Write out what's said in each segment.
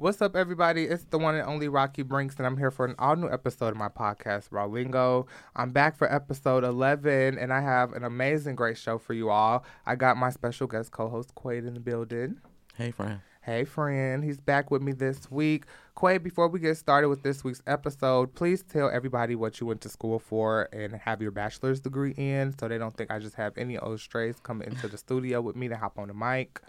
What's up, everybody? It's the one and only Rocky Brinks, and I'm here for an all new episode of my podcast, Rawlingo. I'm back for episode 11, and I have an amazing, great show for you all. I got my special guest co host, Quaid, in the building. Hey, friend. Hey, friend. He's back with me this week. Quaid, before we get started with this week's episode, please tell everybody what you went to school for and have your bachelor's degree in so they don't think I just have any old strays coming into the studio with me to hop on the mic.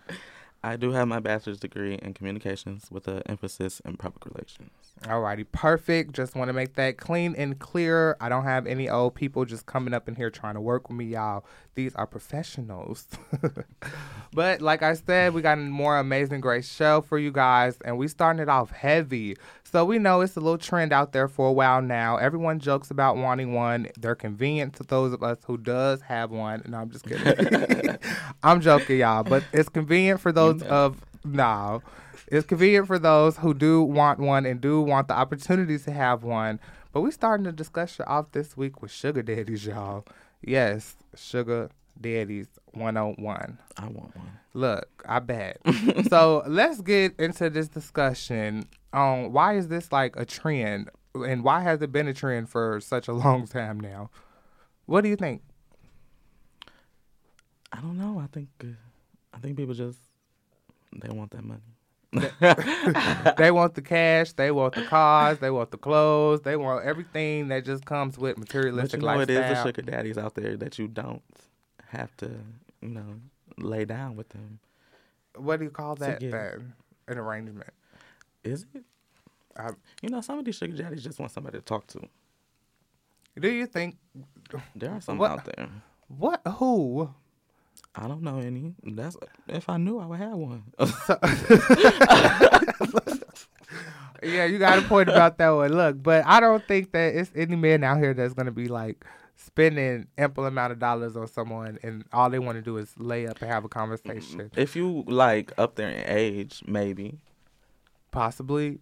I do have my bachelor's degree in communications with an emphasis in public relations. Alrighty, perfect. Just want to make that clean and clear. I don't have any old people just coming up in here trying to work with me, y'all. These are professionals. but like I said, we got a more amazing, great show for you guys, and we starting it off heavy. So we know it's a little trend out there for a while now. Everyone jokes about wanting one. They're convenient to those of us who does have one. No, I'm just kidding. I'm joking, y'all, but it's convenient for those of no. It's convenient for those who do want one and do want the opportunity to have one. But we're starting the discussion off this week with sugar daddies, y'all. Yes, sugar daddies 101. I want one. Look, I bet. so let's get into this discussion on why is this like a trend and why has it been a trend for such a long time now? What do you think? I don't know. I think uh, I think people just they want that money. they want the cash, they want the cars, they want the clothes, they want everything that just comes with But materialistic you know, it is the sugar daddies out there that you don't have to, you know, lay down with them. What do you call that get- then? An arrangement. Is it? I, You know, some of these sugar daddies just want somebody to talk to. do you think There are some What- out there. what who? I don't know any. That's if I knew, I would have one. Yeah, you got a point about that one. Look, but I don't think that it's any man out here that's gonna be like spending ample amount of dollars on someone and all they want to do is lay up and have a conversation. if you like up there in age, maybe. Possibly.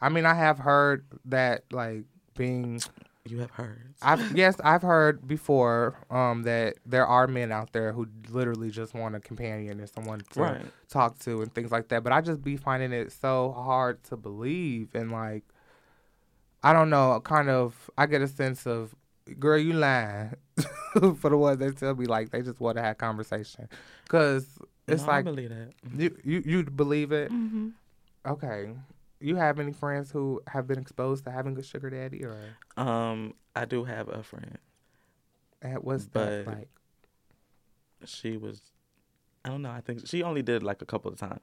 I mean, I have heard that like being You have heard. I've yes, I've heard before um, that there are men out there who literally just want a companion and someone to Right. talk to and things like that. But I just be finding it so hard to believe and like I don't know, kind of I get a sense of girl, you lying for the ones that tell me like they just want to have conversation because it's No, I like believe that. you you you believe it. Mm-hmm. Okay, you have any friends who have been exposed to having a sugar daddy or Um, I do have a friend. what's that But- like? She was, I don't know. I think she only did like a couple of times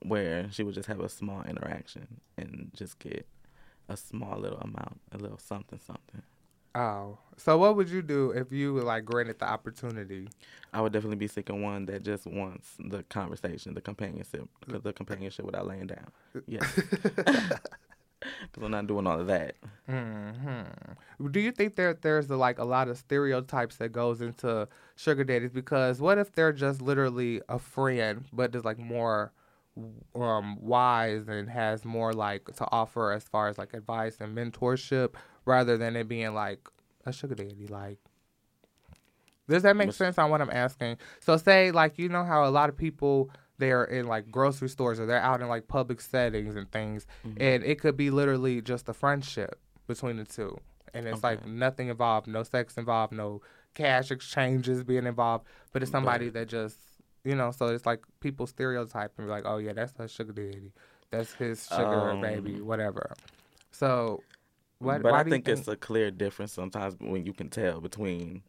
where she would just have a small interaction and just get a small little amount, a little something, something. Oh, so what would you do if you were like granted the opportunity? I would definitely be seeking one that just wants the conversation, the companionship, the companionship without laying down. Yeah, because I'm not doing all of that. hmm Do you think that there's like a lot of stereotypes that goes into sugar daddies? Because what if they're just literally a friend, but is like more um wise and has more like to offer as far as like advice and mentorship, rather than it being like a sugar daddy? Like, does that make What's- sense on what I'm asking? So say like you know how a lot of people they're in like grocery stores or they're out in like public settings and things Mm-hmm. and it could be literally just a friendship between the two and it's like nothing involved no sex involved no cash exchanges being involved but it's somebody Right. that just you know so it's like people stereotype and be like oh yeah that's her sugar daddy that's his sugar Um, baby whatever so what, but why I you think, it's a clear difference sometimes when you can tell between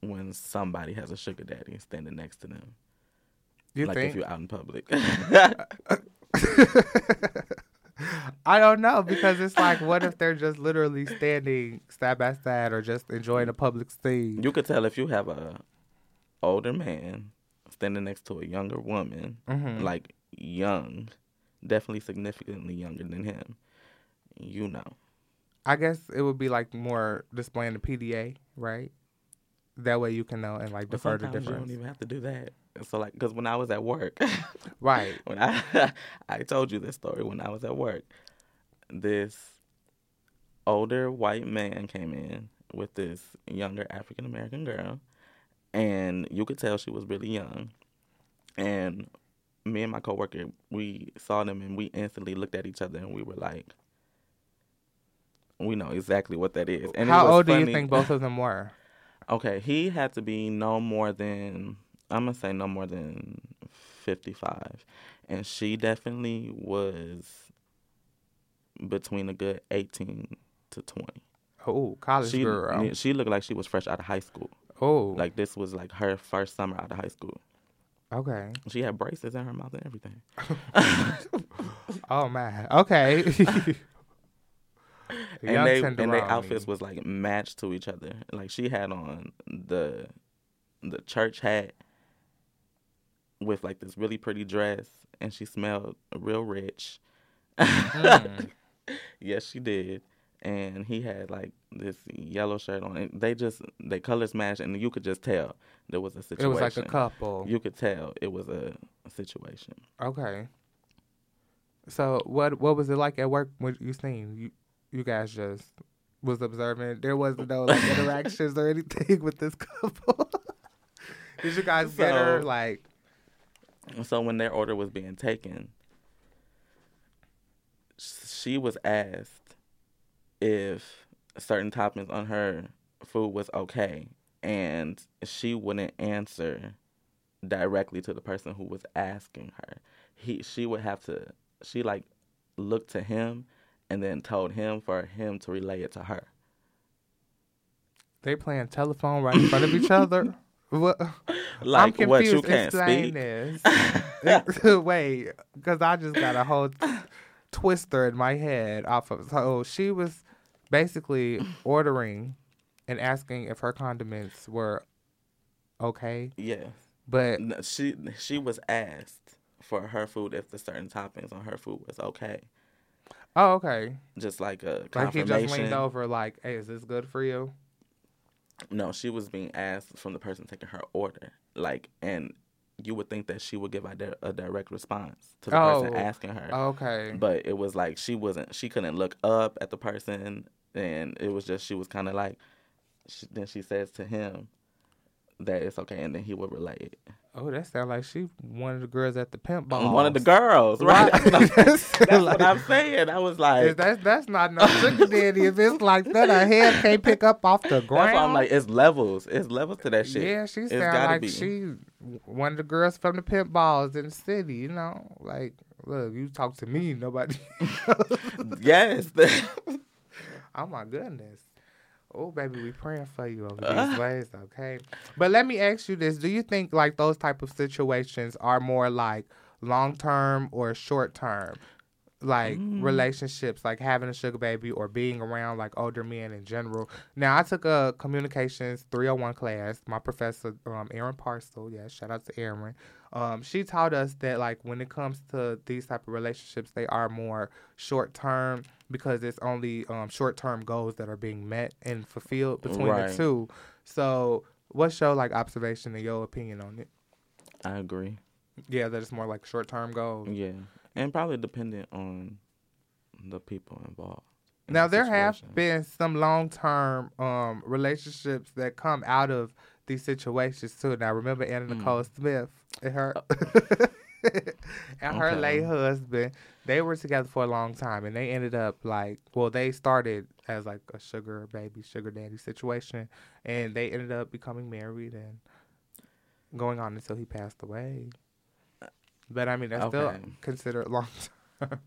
when somebody has a sugar daddy standing next to them. you like think if you're out in public. I don't know because it's like, what if they're just literally standing side by side or just enjoying a public scene? you could tell if you have a older man standing next to a younger woman, Mhm. like young, definitely significantly younger than him. You know. I guess it would be like more displaying the PDA, right? That way you can know and like But defer the sometimes you difference. don't even have to do that. So like, because when I was at work, Right. when I I told you this story when I was at work, this older white man came in with this younger African American girl, and you could tell she was really young. And me and my coworker, we saw them and we instantly looked at each other and we were like, we know exactly what that is. And How old do you think both of them were? Okay, he had to be no more than I'm gonna say no more than fifty five, and she definitely was between a good eighteen to twenty. Oh, college She girl. she looked like she was fresh out of high school. Oh, Like this was like her first summer out of high school. okay. She had braces in her mouth and everything. Oh man. Okay. and they and their outfits was like matched to each other. Like she had on the the church hat with like this really pretty dress, and she smelled real rich. Mm. yes, she did. And he had like this yellow shirt on. And they just they colors matched, and you could just tell there was a situation. It was like a couple. You could tell it was a, situation. Okay. So what what was it like at work when you seen you you guys just was observing there wasn't no like interactions or anything with this couple. Did you guys get her like So when their order was being taken, she was asked if certain toppings on her food was okay, and she wouldn't answer directly to the person who was asking her. He she would have to she like looked to him and then told him for him to relay it to her. they playing telephone right in front of each other? What? Like I'm what confused. you can't Explain speak. this. Wait, because I just got a whole twister in my head off of. So she was basically ordering and asking if her condiments were okay, Yeah. but No, she she was asked for her food if the certain toppings on her food was okay. Oh, okay. Just like a Like he just leaned over, like, "Hey, is this good for you?" No, she was being asked from the person taking her order. Like, and you would think that she would give a, di- a direct response to the person Oh, asking her. Okay. But it was like she wasn't. She couldn't look up at the person, and it was just she was kind of like. She, then she says to him that it's okay, and then he would relay it. Oh, that sounds like she one of the girls at the pimp ball. One of the girls, right? Right. That's, what I'm, that's Like- what I'm saying. I was like, Is that that's not no sugar daddy if it's like that her head can't pick up off the ground. That's why I'm like, it's levels. It's levels to that shit. Yeah, she It's sound gotta like be. she one of the girls from the pimp balls in the city. You know, like look, you talk to me, nobody. Yes. oh my goodness. Oh baby, we praying for you over Uh. these ways, okay? But let me ask you this: Do you think like those type of situations are more like long term or short term? Like Mm. relationships, like having a sugar baby or being around like older men in general. Now, I took a communications 301 class. My professor, um, Aaron Parcel, yeah, shout out to Aaron. Um, she taught us that like when it comes to these type of relationships, they are more short term because it's only um, short term goals that are being met and fulfilled between Right. the two. So, what's your like observation and your opinion on it? I agree. Yeah, that it's more like short term goals. Yeah. And probably dependent on the people involved. in Now the there have been some long term um, relationships that come out of these situations too. Now remember Anna Mm. Nicole Smith and her and her Okay. late husband. They were together for a long time and they ended up like well, they started as like a sugar baby, sugar daddy situation and they ended up becoming married and going on until he passed away. But I mean that's still consider it long term.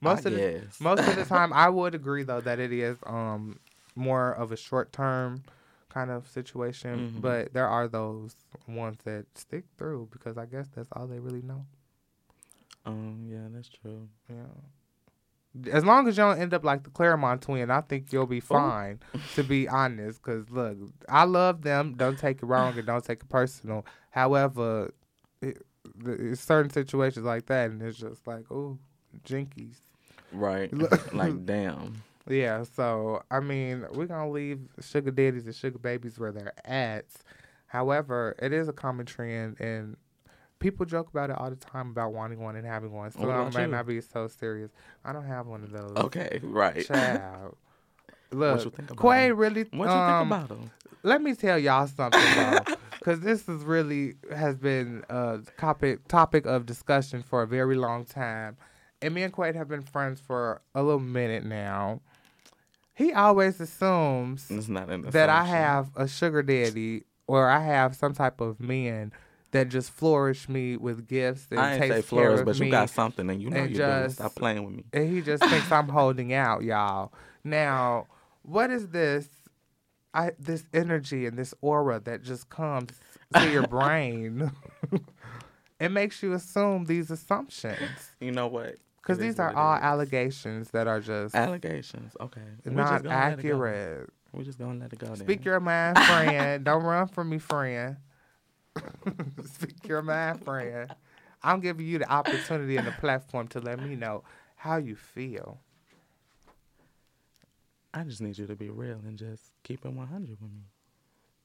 Most I of the most of the time, I would agree though that it is um more of a short term kind of situation, Mhm. but there are those ones that stick through because I guess that's all they really know. Um. Yeah, that's true. Yeah. As long as you don't end up like the Clermont twin, I think you'll be fine. to be honest, because look, I love them. Don't take it wrong and don't take it personal. However, it, it's certain situations like that, and it's just like, oh, jinkies. Right. Like damn. Yeah, so I mean, we're gonna leave sugar daddies and sugar babies where they're at. However, it is a common trend, and people joke about it all the time about wanting one and having one. So I might you? not be so serious. I don't have one of those. Okay. Right. Child. What Look, you think about Quay really. What you um, think about them? Let me tell y'all something. Because this is really has been a topic topic of discussion for a very long time, and me and Quade have been friends for a little minute now. He always assumes It's not an that I have a sugar daddy or I have some type of man that just flourish me with gifts and I ain't takes say flourish, but you got something, and you know and you just- do. Stop playing with me. and he just thinks I'm holding out, y'all. Now, what is this? I this energy and this aura that just comes to your brain. it makes you assume these assumptions You know what? because these are all allegations that are just allegations. Okay, not gonna let it go. accurate. We're just gonna let it go. Then. Speak your mind, friend. Don't run from me, friend. Speak your mind, friend. I'm giving you the opportunity and the platform to let me know how you feel. I just need you to be real and just keep it 100 with me,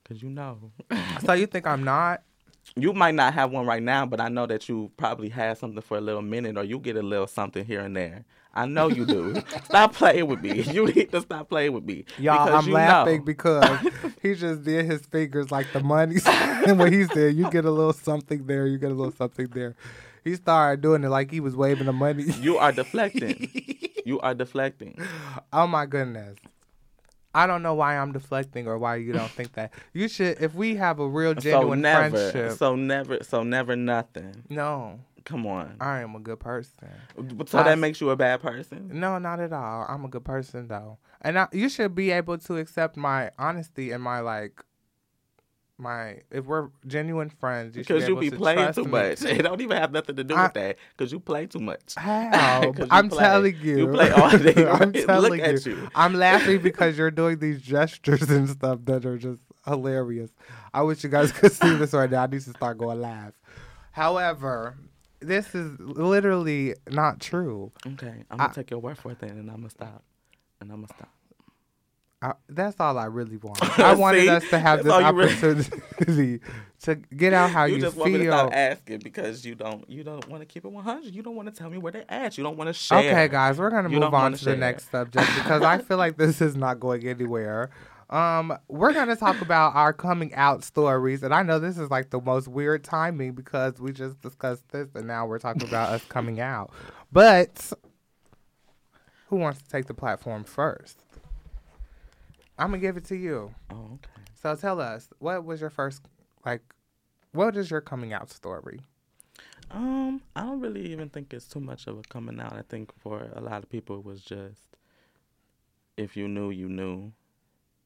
cause you know So you think I'm not? you might not have one right now, but I know that you probably had something for a little minute, or you get a little something here and there. I know you do. stop playing with me. You need to stop playing with me. Y'all, I'm laughing know. because he just did his fingers like the money. and when he said, you get a little something there, you get a little something there. He started doing it like he was waving the money. you are deflecting. you are deflecting. oh my goodness. I don't know why I'm deflecting or why you don't think that. You should, if we have a real So genuine never, friendship. so never, so never nothing. no, Come on. I am a good person. So I- that makes you a bad person. No, not at all. I'm a good person though, and I, you should be able to accept my honesty and my like, my if we're genuine friends. You should Because you able be to playing too me. much. It don't even have nothing to do I- with that. Because you play too much. How? you I'm play. telling you. You play all day. I'm Look telling at you. you. I'm laughing because you're doing these gestures and stuff that are just hilarious. I wish you guys could see this right now. I need to start going live. However, this is literally not true. Okay, I'm gonna I- take your word for it then, and I'm gonna stop. And I'm gonna stop. I, that's all I really want. I wanted us to have this really- opportunity to get out how you, you, just want me to feel. stop asking because you don't you don't want to keep it 100. You don't want to tell me where they're at. You don't want to share. Okay, guys, we're gonna You move on to the next subject because I feel like this is not going anywhere. Um, we're gonna talk about our coming out stories, and I know this is like the most weird timing because we just discussed this, and now we're talking about us coming out. But who wants to take the platform first? I'm gonna give it to you. Oh, okay. So tell us, what was your first like? What is your coming out story? Um, I don't really even think it's too much of a coming out. I think for a lot of people, it was just if you knew, you knew,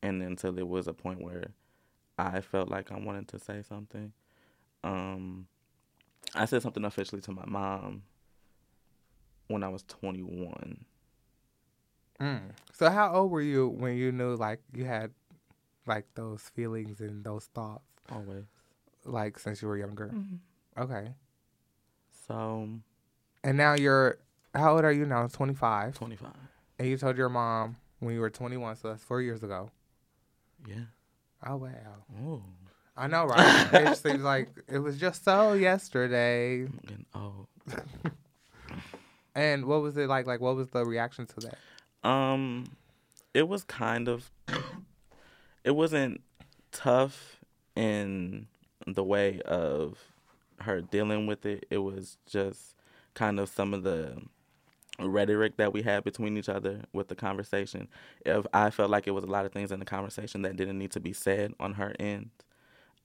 and until there was a point where I felt like I wanted to say something. Um, I said something officially to my mom when I was 21. Mm. So how old were you when you knew like you had like those feelings and those thoughts Always. like since you were younger? Mm-hmm. Okay. So And now you're how old are you now? 25. 25. And you told your mom when you were 21, so that's 4 years ago. Yeah. Oh wow. Oh, I know, right? it seems like it was just so yesterday. I'm getting old. And what was it like like what was the reaction to that? Um, it was kind of. It wasn't tough in the way of her dealing with it. It was just kind of some of the rhetoric that we had between each other with the conversation. If I felt like it was a lot of things in the conversation that didn't need to be said on her end.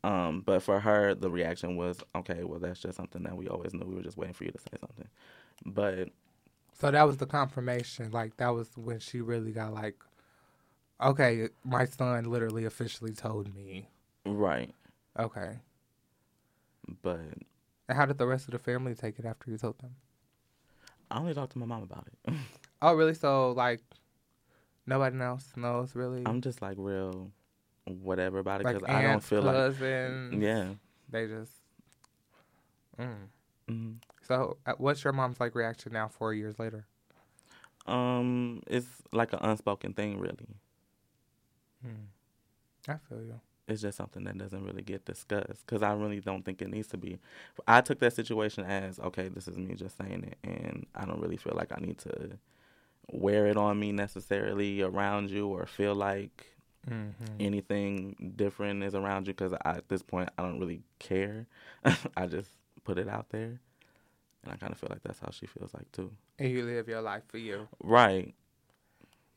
Um, but for her, the reaction was, okay, well, that's just something that we always knew. We were just waiting for you to say something. But So that was the confirmation. Like that was when she really got like, okay, my son literally officially told me. right, Okay. but And how did the rest of the family take it after you told them? I only talked to my mom about it. Oh, really? So like, nobody else knows really. I'm just like real whatever about it like because I don't feel like yeah. They just. Mm. hmm So, uh, what's your mom's like reaction now, four years later? Um, it's like an unspoken thing, really. I feel you. It's just something that doesn't really get discussed because I really don't think it needs to be. I took that situation as okay, this is me just saying it, and I don't really feel like I need to wear it on me necessarily around you or feel like Mm-hmm. anything different is around you because at this point I don't really care. I just put it out there, and I kind of feel like that's how she feels like too. And you live your life for you. Right.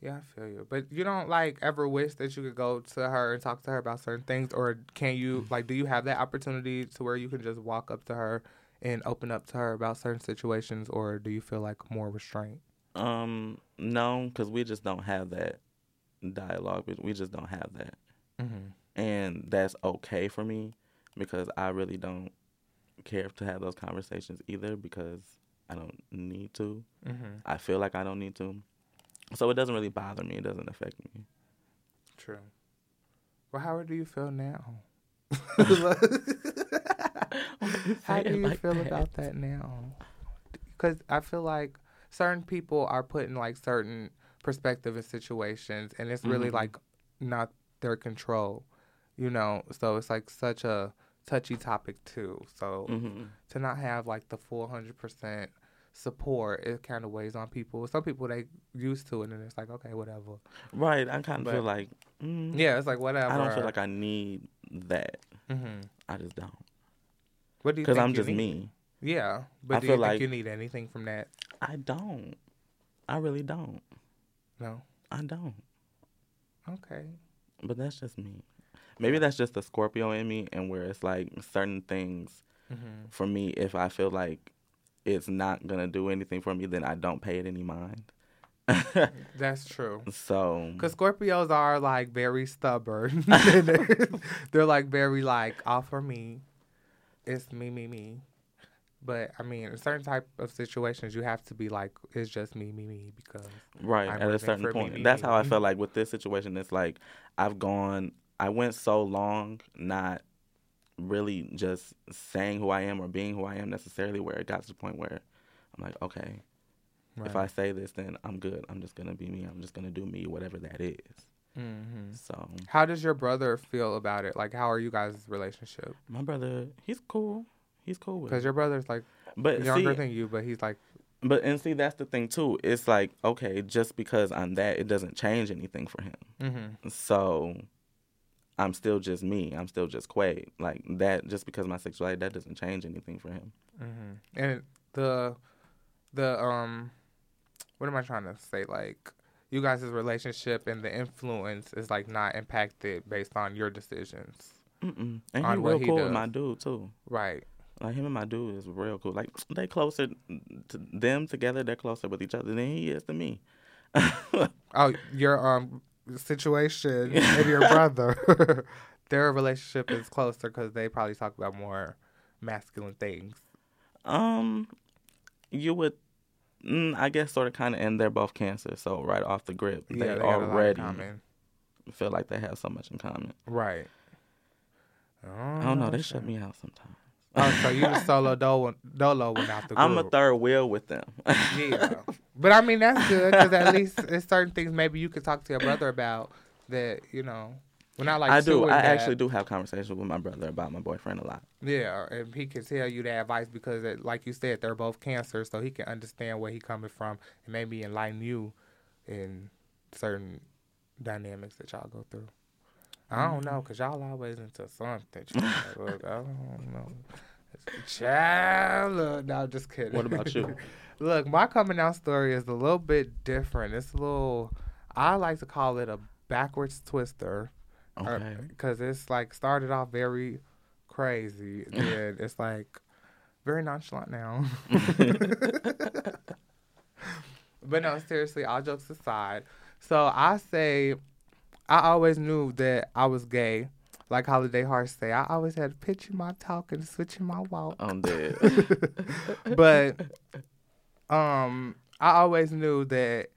Yeah, I feel you. But you don't like ever wish that you could go to her and talk to her about certain things, or can you like? Do you have that opportunity to where you can just walk up to her and open up to her about certain situations, or do you feel like more restraint? Um. No, because we just don't have that dialogue. We, we just don't have that, Mm-hmm. and that's okay for me because I really don't care to have those conversations either because I don't need to. Mm-hmm. I feel like I don't need to, so it doesn't really bother me. It doesn't affect me. True. Well, how do you feel now? how do you like feel that? about that now? Because I feel like certain people are put in like certain perspective in situations, and it's really Mhm. like not their control, you know. So it's like such a touchy topic too. So hmm to not have like the full hundred percent support, it kind of weighs on people. Some people they used to it, and it's like okay, whatever. Right. I kind of feel like. Mm, Yeah, it's like whatever. I don't feel like I need that. hmm I just don't. What do you? Because I'm just need? me. Yeah, but I do you think like- you need anything from that? I don't. I really don't. No. I don't. Okay. But that's just me. Maybe that's just the Scorpio in me, and where it's like certain things hmm for me, if I feel like it's not gonna do anything for me, then I don't pay it any mind. That's true. so Because Scorpios are like very stubborn. they're, they're, like very like all for me. It's me, me, me. But I mean, in certain type of situations, you have to be like, it's just me, me, me. Because right I'm at a certain for me, point, me, that's me. how I felt like with this situation. It's like I've gone. I went so long not really just saying who I am or being who I am necessarily, where it got to the point where I'm like, okay, if I say this, then I'm good. I'm just gonna be me. I'm just gonna do me, whatever that is. hmm So How does your brother feel about it? Like, how are you guys' relationship? my brother, he's cool. He's cool with Because your brother's like But younger see, than you, but he's like, but and see, that's the thing too. It's like okay, just because I'm that, it doesn't change anything for him. mm-hmm. So I'm still just me. I'm still just Quade. Like that, just because of my sexuality, that doesn't change anything for him. hmm And the the um, what am I trying to say? Like you guys' relationship and the influence is like not impacted based on your decisions, Mm-mm. And he real he cool does. with my dude too. right? Like him and my dude is real cool. Like they closer to them together. They're closer with each other than he is to me. Oh, your um situation and your brother, their relationship is closer because they probably talk about more masculine things. Um, you would, mm, I guess, sort of, kind of, and they're both cancer, so right off the grip, Yeah, they, they got a lot in already feel like they have so much in common. Right. I don't know. They shut me out sometimes. Oh, so you the solo dolo, dolo one out the group. I'm a third wheel with them. Yeah, but I mean that's good because at least it's certain things maybe you could talk to your brother about that you know. When I like I do. I that. actually do have conversations with my brother about my boyfriend a lot. Yeah, and he can tell you the advice because, it, like you said, they're both cancer, so he can understand where he coming from and maybe enlighten you in certain dynamics that y'all go through. I don't mm-hmm. know, cause y'all always into something. Look, I don't know. Child, no, just kidding. What about you? Look, my coming out story is a little bit different. It's a little, I like to call it a backwards twister uh, Okay. because it's like started off very crazy, then it's like very nonchalant now. but no, seriously, all jokes aside. So I say, I always knew that I was gay. Like Holiday Heart say, I always had a pitch in my talk and switch in my walk. I'm dead. but um, I always knew that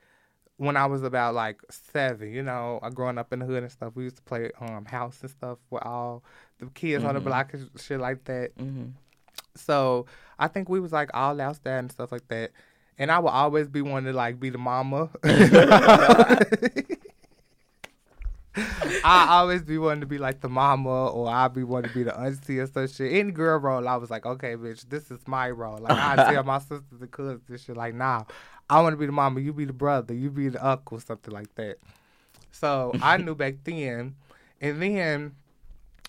when I was about like seven, you know, I growing up in the hood and stuff, we used to play um house and stuff with all the kids on the Mhm. block and shit like that. hmm So I think we was like all outside and stuff like that. And I would always be one to like be the mama. I always be wanting to be like the mama, or I be wanting to be the auntie or some shit. Any girl role, I was like, okay, bitch, this is my role. Like I tell my sisters and cousins and shit, like, nah, I want to be the mama, you be the brother, you be the uncle, something like that. So I knew back then, and then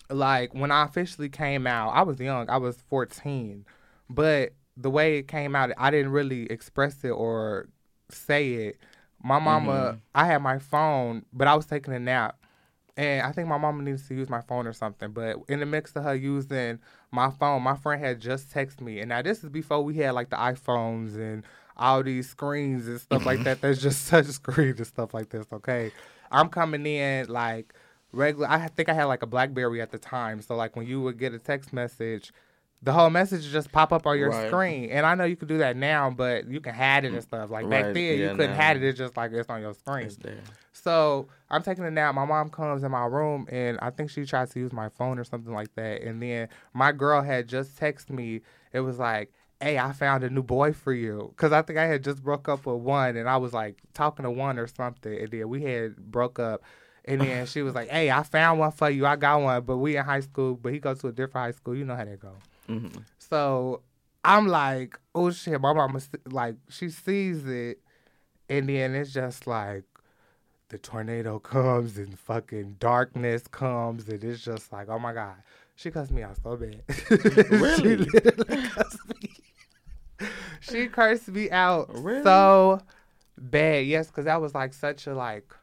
like when I officially came out, I was young. I was 14, but the way it came out, I didn't really express it or say it. My mama, Mhm. I had my phone, but I was taking a nap. And I think my mama needs to use my phone or something. But in the mix of her using my phone, my friend had just texted me. And now this is before we had like the iPhones and all these screens and stuff like that. There's just such screens and stuff like this, okay? I'm coming in like regular. I think I had like a Blackberry at the time. So like when you would get a text message, the whole message just pop up on your Right. screen. And I know you can do that now, but you can hide it and stuff. Like back Right, then, you couldn't now. hide it. It's just like it's on your screen. So I'm taking a nap. My mom comes in my room and I think she tries to use my phone or something like that. And then my girl had just texted me. It was like, "Hey, I found a new boy for you." Because I think I had just broke up with one, and I was like talking to one or something, and then we had broke up. And then she was like, "Hey, I found one for you. I got one, but we in high school, but he goes to a different high school. You know how that go." Hmm So I'm like, oh shit, my mama like she sees it, and then it's just like the tornado comes and fucking darkness comes, and it's just like, oh my god, she cussed me out so bad. Really? she literally cussed me. she cursed me out Really? so bad. Yes, because that was like such a like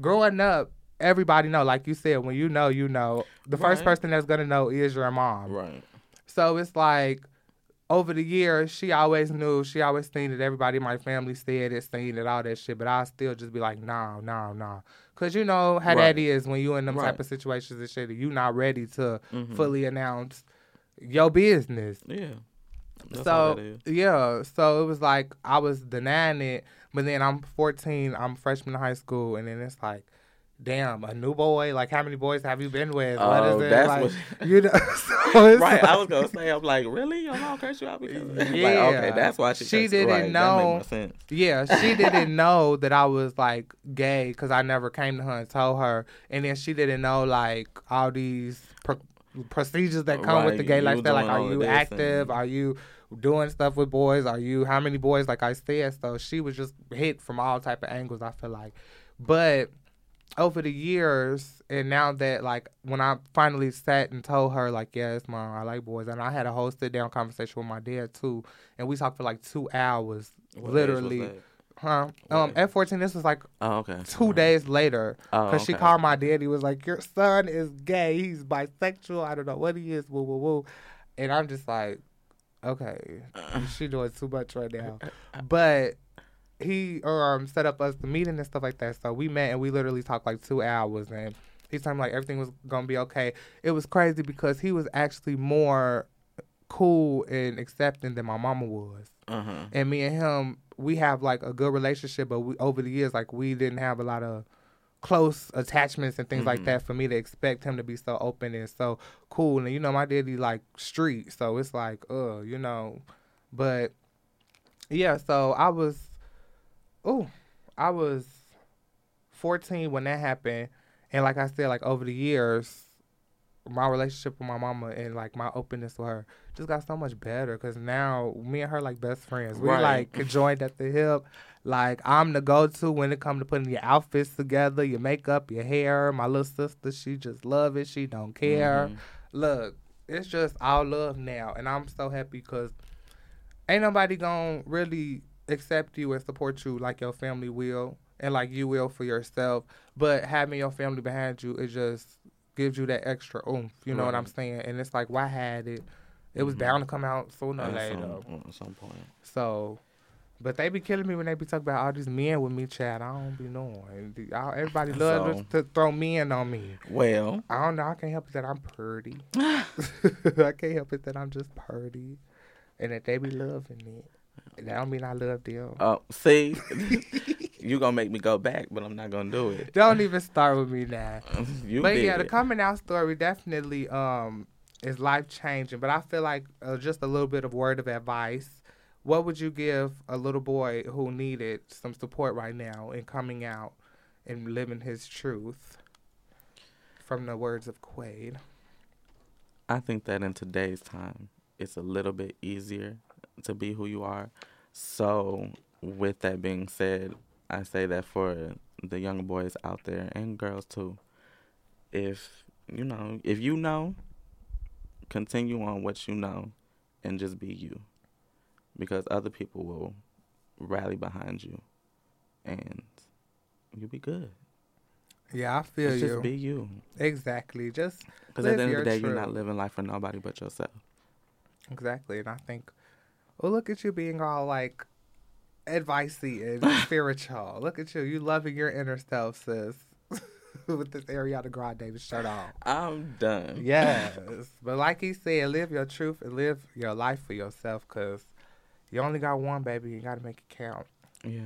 growing up. Everybody know, like you said, when you know, you know. The first person that's gonna know is your mom. Right. So it's like over the years, she always knew, she always seen it. Everybody in my family said it, seen it, all that shit. But I still just be like, nah, nah, nah. Cause you know how Right. that is when you in them Right. type of situations and shit. You not ready to Mhm. fully announce your business. Yeah. That's so yeah, so it was like I was denying it, but then I'm 14, I'm freshman in high school, and then it's like, damn, a new boy. Like, how many boys have you been with? what Oh, is it? that's like, what- you know? so right. like- I was gonna say, I'm like, really? Your mom cursed you out because like, Yeah. okay, that's why she. She didn't right, That know. Yeah, she didn't know that I was like gay because I never came to her and told her, and then she didn't know like all these pro- procedures that come with the gay lifestyle. Like, are you active? and- Are you doing stuff with boys? Are you how many boys? Like I said, so she was just hit from all type of angles. I feel like, but over the years, and now that like when I finally sat and told her like, yes, mom, I like boys, and I had a whole sit down conversation with my dad too, and we talked for like two hours, What literally. Huh? What Um, age? at 14, this was like Oh, okay. two days later. Oh, Because she called my dad. He was like, Your son is gay. He's bisexual. I don't know what he is. Woo, woo, woo. And I'm just like, Okay. she doing too much right now. But he um set up us the meeting and stuff like that. So we met and we literally talked like two hours. And he told me like everything was going to be okay. It was crazy because he was actually more cool and accepting than my mama was Uh huh. and me and him we have like a good relationship but we over the years like we didn't have a lot of close attachments and things like Mhm. that for me to expect him to be so open and so cool and you know my daddy like street so it's like uh you know but yeah so i was oh i was 14 when that happened and like i said like over the years my relationship with my mama and like my openness with her just got so much better because now me and her like best friends. We Right. like joined at the hip. Like I'm the go-to when it come to putting your outfits together, your makeup, your hair. My little sister, she just love it. She don't care. Mhm. Look, it's just all love now, and I'm so happy because ain't nobody gonna really accept you and support you like your family will and like you will for yourself. But having your family behind you, it just gives you that extra oomph. You know what I'm saying? And it's like, why had it? It was Mhm. bound to come out sooner or At later. some, at some point. So, but they be killing me when they be talking about all these men with me, Chad. I don't be knowing. Everybody love So- to throw men on me. Well, I don't know. I can't help it that I'm pretty. I can't help it that I'm just pretty, and that they be loving it. That don't mean I love them. oh, see, you gonna make me go back, but I'm not gonna do it. Don't even start with me now. you but did yeah, the coming out story definitely um is life changing. But I feel like uh, just a little bit of word of advice. What would you give a little boy who needed some support right now in coming out and living his truth? From the words of Quaid. I think that in today's time, it's a little bit easier to be who you are. So, with that being said, I say that for the young boys out there and girls too. If you know, if you know, continue on what you know, and just be you, because other people will rally behind you, and you'll be good. Yeah, I feel Just you. Just be you. exactly. Just Because at the end of the day, you're not living life for nobody but yourself. exactly. And I think, well, look at you being all like advicey and spiritual. Look at you. You loving your inner self, sis. With this Ariana Grande Davis shirt on. I'm done. Yes. but like he said, live your truth and live your life for yourself because you only got one, baby. You got to make it count. Yeah.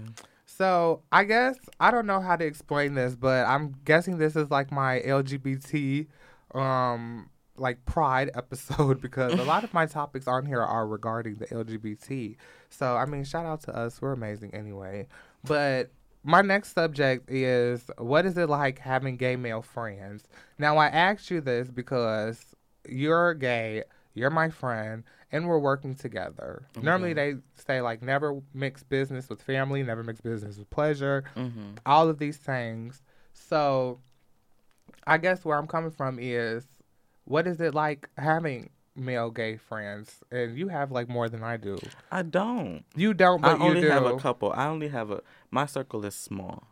So I guess I don't know how to explain this, but I'm guessing this is like my LGBT um like pride episode because a lot of my topics on here are regarding the LGBT. So I mean shout out to us. We're amazing anyway. But my next subject is what is it like having gay male friends? Now I asked you this because you're gay, you're my friend, and we're working together. Normally they say like never mix business with family, never mix business with pleasure, Mm-hmm. all of these things. So I guess where I'm coming from is what is it like having male gay friends? And you have like more than I do. I don't. You don't, but I only you do. have a couple. I only have a. My circle is small.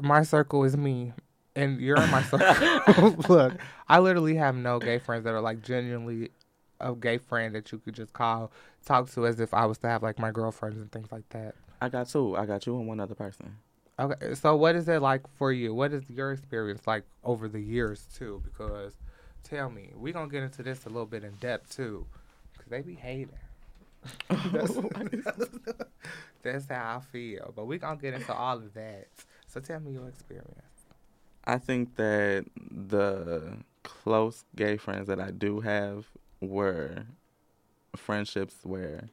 my circle is me. And you're in my circle. Look, I literally have no gay friends that are like genuinely a gay friend that you could just call, talk to as if I was to have like my girlfriends and things like that. I got two. I got you and one other person. Okay, so what is it like for you? What is your experience like over the years too? Because tell me, We're gonna get into this a little bit in depth too, because they be hating. that's, that's how I feel. But we're gonna get into all of that. So tell me your experience. I think that the close gay friends that I do have were friendships where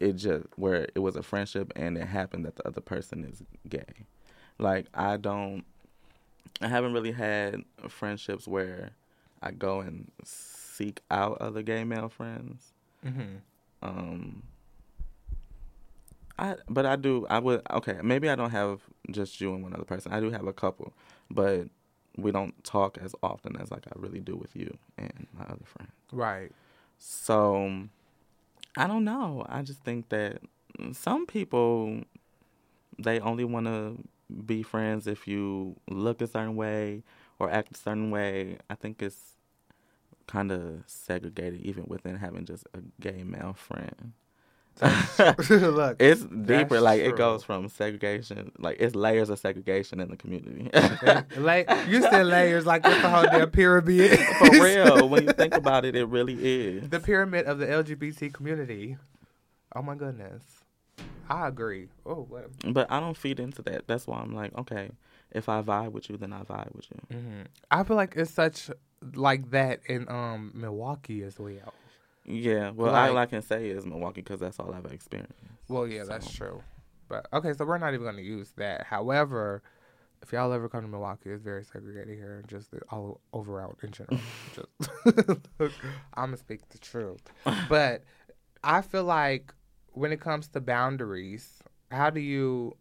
it just where it was a friendship and it happened that the other person is gay. Like I don't I haven't really had friendships where I go and seek out other gay male friends. Mm-hmm. Um I but I do I would okay, maybe I don't have just you and one other person. I do have a couple, but we don't talk as often as like I really do with you and my other friend. Right. So I don't know. I just think that some people they only want to be friends if you look a certain way or act a certain way. I think it's kind of segregated even within having just a gay male friend. Look, It's deeper. Like true. it goes from segregation. Like it's layers of segregation in the community. like you said layers like it's the whole damn pyramid. For real, when you think about it, it really is. the pyramid of the LGBT community. Oh my goodness. I agree. Oh, what? But I don't feed into that. That's why I'm like, okay, if I vibe with you, then I vibe with you. hmm I feel like it's such like that in um Milwaukee as well. Yeah. Well, Like- all I can say is Milwaukee because that's all I've experienced. Well, yeah, that's true. But okay, so we're not even going to use that. However, if y'all ever come to Milwaukee, it's very segregated here, and just all over out in general. just, I'm gonna speak the truth, but I feel like when it comes to boundaries, how do you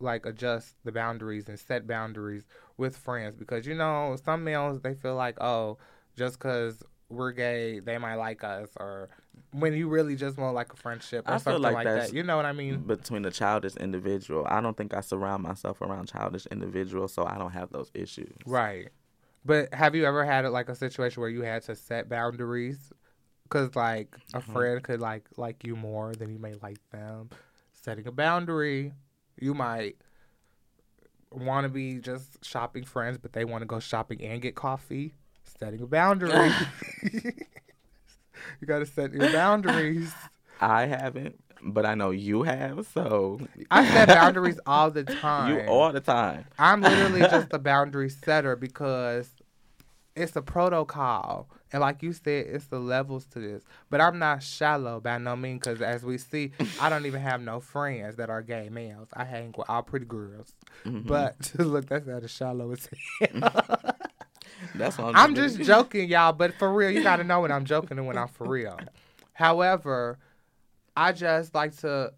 like adjust the boundaries and set boundaries with friends? Because you know, some males they feel like, oh, just because we're gay, they might like us, or when you really just want like a friendship or I feel something like like, that. You know what I mean? Between a childish individual, I don't think I surround myself around childish individuals, so I don't have those issues. Right. But have you ever had like a situation where you had to set boundaries? Because like a Mhm. friend could like like you more than you may like them. Setting a boundary, you might want to be just shopping friends, but they want to go shopping and get coffee. Setting a boundary. you got to set your boundaries. I haven't, but I know you have. So I set boundaries all the time. you all the time. I'm literally just a boundary setter because it's a protocol. And like you said, it's the levels to this. But I'm not shallow by no means because as we see, I don't even have no friends that are gay males. I hang with all pretty girls. Mhm. But look, that's not as shallow as hell. that's I'm, I'm just joking, y'all. But for real, you got to know when I'm joking and when I'm for real. However, I just like to.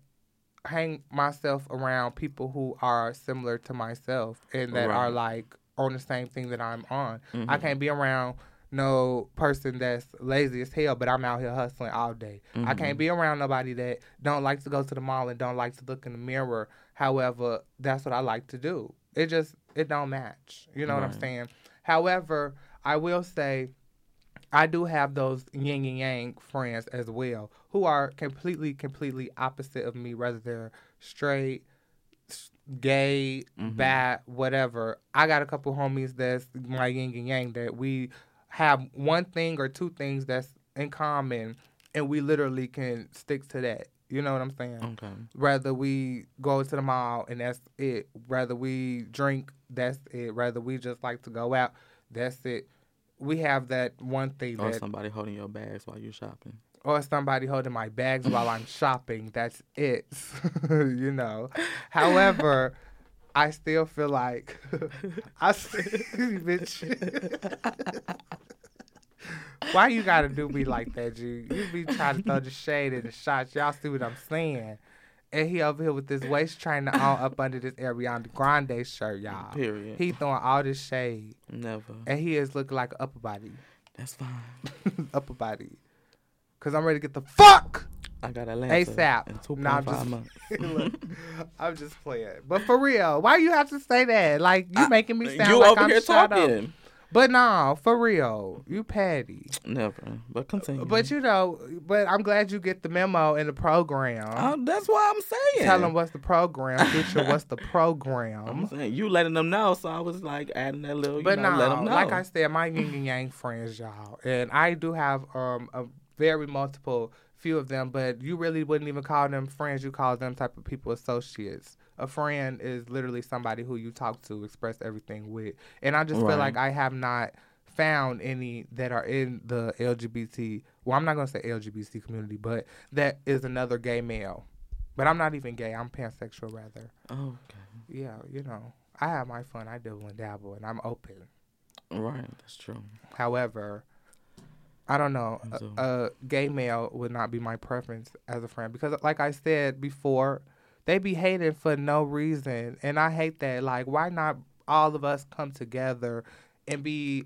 hang myself around people who are similar to myself and that are like on the same thing that I'm on. I Mhm. can't be around no person that's lazy as hell, but I'm out here hustling all day. I can't Mhm. be around nobody that don't like to go to the mall and don't like to look in the mirror. However, that's what I like to do. It just it don't match. You know what I'm saying? However, I will say I do have those yin and yang friends as well who are completely, completely opposite of me, whether they're straight, gay, Mhm. bad, whatever. I got a couple homies that's my yin and yang that we have one thing or two things that's in common, and we literally can stick to that. You know what I'm saying? Okay. Whether we go to the mall and that's it. Rather we drink, that's it. Rather we just like to go out, that's it. We have that one thing Or that, somebody holding your bags while you're shopping. or somebody holding my bags while I'm shopping. That's it. you know. However, I still feel like I still, bitch. Why you gotta do me like that, G? You be trying to throw the shade in the shots. Y'all see what I'm saying? And he over here with this waist trainer on up under this Ariana Grande shirt, y'all. Period. He throwing all this shade, Never. and he is looking like an upper body, That's fine. upper body. Cause I'm ready to get the fuck I got Atlanta ASAP. in two Nah, I'm just- months. Look, I'm just playing. But for real, why you have to say that? Like you I- making me sound you like over I'm here shut up. talking. But no, for real, you petty. Never. But continue. But you know, but I'm glad you get the memo in the program. Uh, that's what I'm saying. Tell them what's the program, future. What's the program? I'm saying you letting them know, so I was like adding that little. You But know, let no, them know. like I said, my yin and yang friends, y'all, and I do have um a very multiple few of them. But you really wouldn't even call them friends. You call them type of people associates. A friend is literally somebody who you talk to, express everything with, and I just feel like I have not found any that are in the LGBT. Well, I'm not gonna say LGBT community, but that is another gay male. But I'm not even gay. I'm pansexual rather. okay. Yeah, you know, I have my fun. I dabble and dabble, and I'm open. Right. That's true. However, I don't know. Too. A, a gay male would not be my preference as a friend because, like I said before, they be hated for no reason, and I hate that. Like, why not all of us come together and be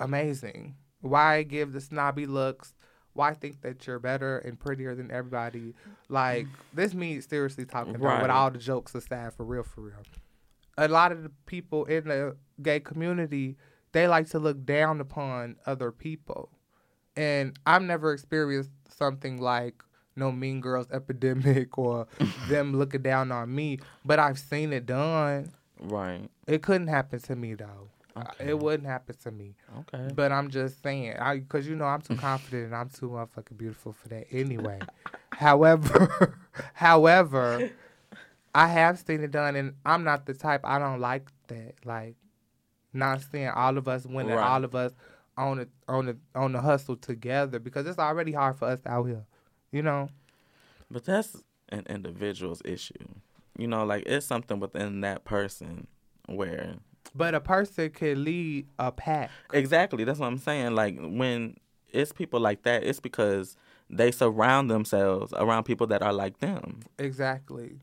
amazing? Why give the snobby looks? Why think that you're better and prettier than everybody? Like, mm. this me seriously talking Right. with all the jokes aside, for real, for real. A lot of the people in the gay community, they like to look down upon other people. And I've never experienced something like no mean girls epidemic or them looking down on me, but I've seen it done. Right. It couldn't happen to me though. Okay. It wouldn't happen to me. Okay. But I'm just saying, I because you know I'm too confident and I'm too motherfucking beautiful for that anyway. however, however, I have seen it done, and I'm not the type. I don't like that. Like, not seeing all of us winning, Right. all of us on the on the on the hustle together because it's already hard for us out here. You know. But that's an individual's issue. You know, like it's something within that person where But a person can lead a pack. exactly that's what I'm saying. Like when it's people like that, it's because they surround themselves around people that are like them. Exactly.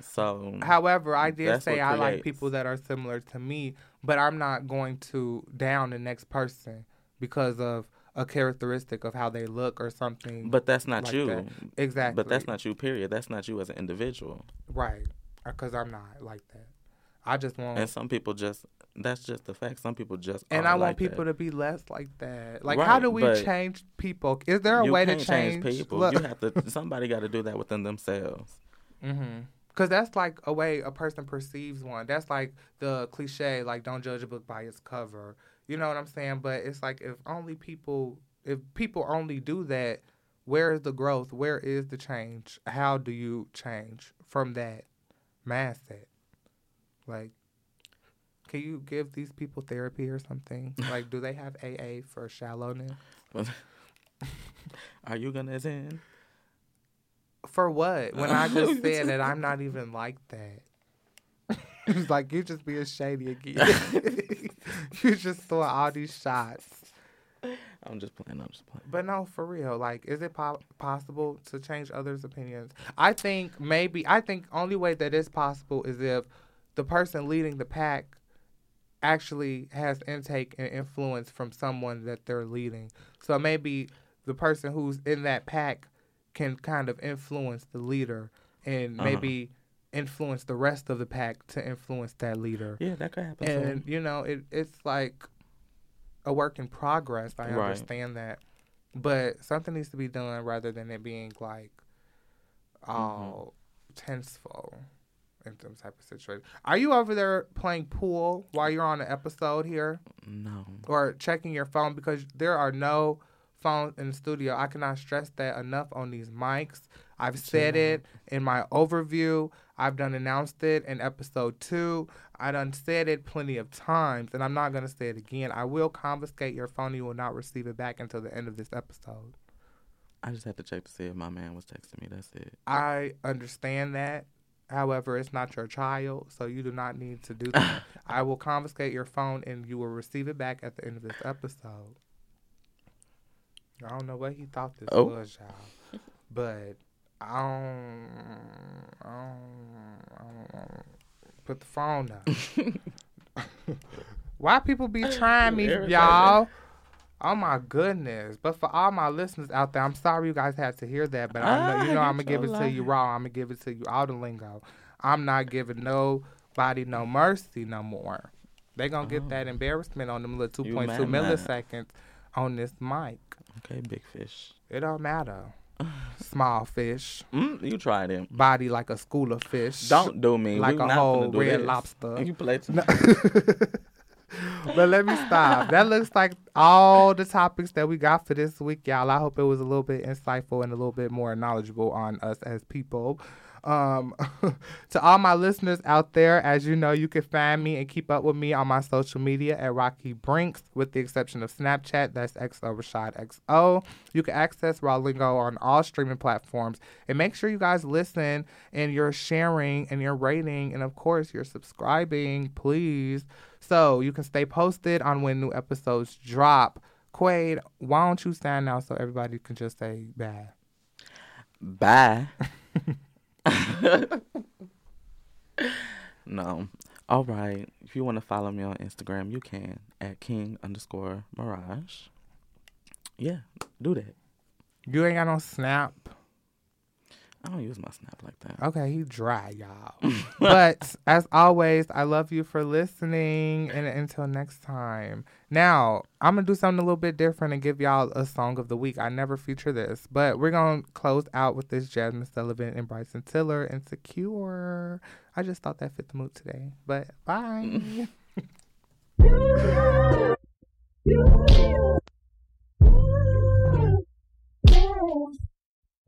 So However, I did say I like people that are similar to me, but I'm not going to down the next person because of a characteristic of how they look or something. but that's not like you. that. exactly. But that's not you. Period. That's not you as an individual. right because I'm not like that. I just want, And and, some people just that's just the fact. Some people just are I want like people that. to be less like that. Like, how do we change people? Is there a way to change, people. Look, You have to. Somebody got to do that within themselves. Mm-hmm. Cause that's like a way a person perceives one. That's like the cliche, like don't judge a book by its cover. You know what I'm saying? But it's like if only people, if people only do that, where is the growth? Where is the change? How do you change from that mindset? Like, can you give these people therapy or something? like, do they have AA for shallowness? Are you gonna attend? For what? When I just said that I'm not even like that. It's like you just being shady again. you just throwing all these shots. I'm just playing. I'm just playing. But no, for real. Like, is it po- possible to change others' opinions? I think maybe. I think only way that is possible is if the person leading the pack actually has intake and influence from someone that they're leading. So maybe the person who's in that pack can kind of influence the leader and Uh-huh. maybe influence the rest of the pack to influence that leader. Yeah, that could happen. And too. you know, it it's like a work in progress. I Right. understand that, but something needs to be done rather than it being like all tenseful in some type of situation. Are you over there playing pool while you're on the episode here, no. or checking your phone because there are no phones in the studio? I cannot stress that enough on these mics. I've said it in my overview. I've done announced it in episode two. I done said it plenty of times, and I'm not gonna say it again. I will confiscate your phone. You will not receive it back until the end of this episode. I just had to check to see if my man was texting me. That's it. I understand that. However, it's not your child, so you do not need to do that. I will confiscate your phone and you will receive it back at the end of this episode. I don't know what he thought this Oh. was, y'all. But I don't, I don't, I don't put the phone down. Why people be trying me, y'all? Oh my goodness! But for all my listeners out there, I'm sorry you guys had to hear that. But I know you Ah, know I'm gonna give it to you raw. I'm gonna give it to you all the lingo. I'm not giving nobody no mercy no more. They gonna get Oh. that embarrassment on them little 2.2 milliseconds. mad. On this mic. Okay, big fish. It don't matter. Small fish, Mm, you tried him. body like a school of fish. Don't do me. like we a whole red this. lobster. You play too. but let me stop. That looks like all the topics that we got for this week, y'all. I hope it was a little bit insightful and a little bit more knowledgeable on us as people. Um, to all my listeners out there, as you know, you can find me and keep up with me on my social media at Rocky Brinks, with the exception of Snapchat. That's XO Rashad XO. You can access Raw Lingo on all streaming platforms. And make sure you guys listen and you're sharing and you're rating and, of course, you're subscribing, please. So you can stay posted on when new episodes drop. Quade, why don't you stand now so everybody can just say bye? Bye. no. All right. If you want to follow me on Instagram, you can at king underscore mirage. Yeah, do that. You ain't got no snap. I don't use my snap like that. Okay, he dry, y'all. but as always, I love you for listening. And until next time. Now, I'm going to do something a little bit different and give y'all a song of the week. I never feature this, but we're going to close out with this Jazmine Sullivan and Bryson Tiller Insecure. I just thought that fit the mood today. But bye.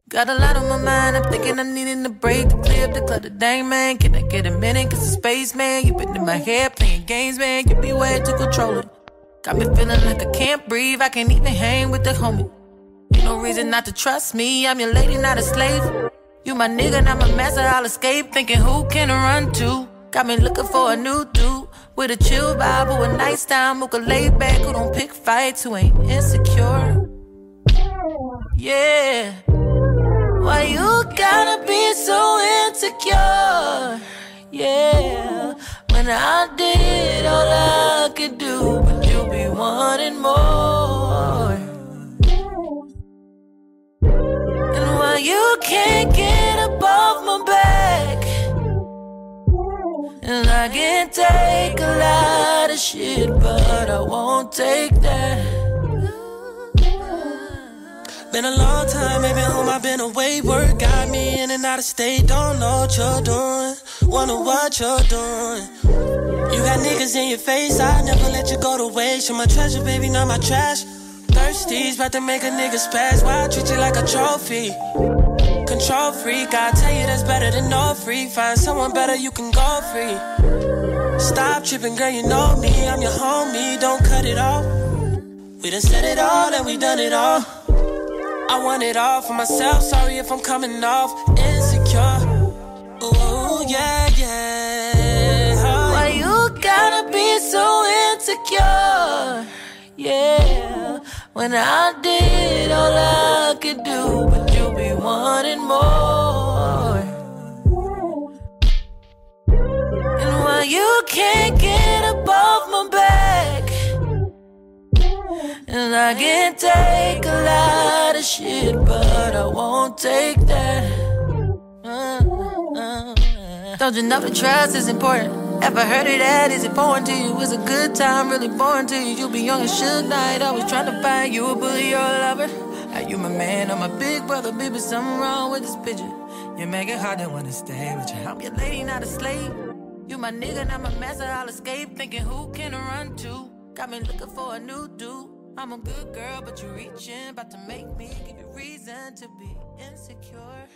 Got a lot on my mind, I'm thinking I'm needing a break to clear up the clutter. Dang, man, can I get a minute? Cause the space, man, you been in my head playing games, man. You be way to control it. Got me feeling like I can't breathe, I can't even hang with the homie. No reason not to trust me, I'm your lady, not a slave. You my nigga, not my master, I'll escape. Thinking who can I run to? Got me looking for a new dude with a chill vibe, who a nice time, who can lay back, who don't pick fights, who ain't insecure. Yeah. Why you gotta be so insecure? Yeah. When I did all I could do, but you be wanting more. And why you can't get above my back? And I can take a lot of shit, but I won't take that. Been a long time, maybe home, I've been away. Work got me in and out of state. Don't know what you're doing. Wonder what you're doing. You got niggas in your face, I never let you go to waste. You're my treasure, baby, not my trash. Thirsties, about to make a nigga spaz. Why I treat you like a trophy? Control freak, I tell you that's better than no free. Find someone better, you can go free. Stop tripping, girl, you know me. I'm your homie, don't cut it off. We done said it all and we done it all. I want it all for myself. Sorry if I'm coming off insecure. Ooh, yeah, yeah. Why you gotta be so insecure? Yeah. When I did all I could do, but you be wanting more. And while you can't get above my back, and I can take a lot of shit, but I won't take that. Uh, uh, uh. Don't you know that trust is important? Ever heard of that? Is it foreign to you? Is a good time really boring to you? You be young and shook night, always trying to find you a bully or a lover. Are you my man or my big brother? Baby, something wrong with this picture. You make it hard to wanna stay with you. I'm your lady, not a slave. You my nigga, not my master. I'll escape, thinking who can I run to? Got me looking for a new dude. I'm a good girl, but you're reaching, about to make me give you reason to be insecure.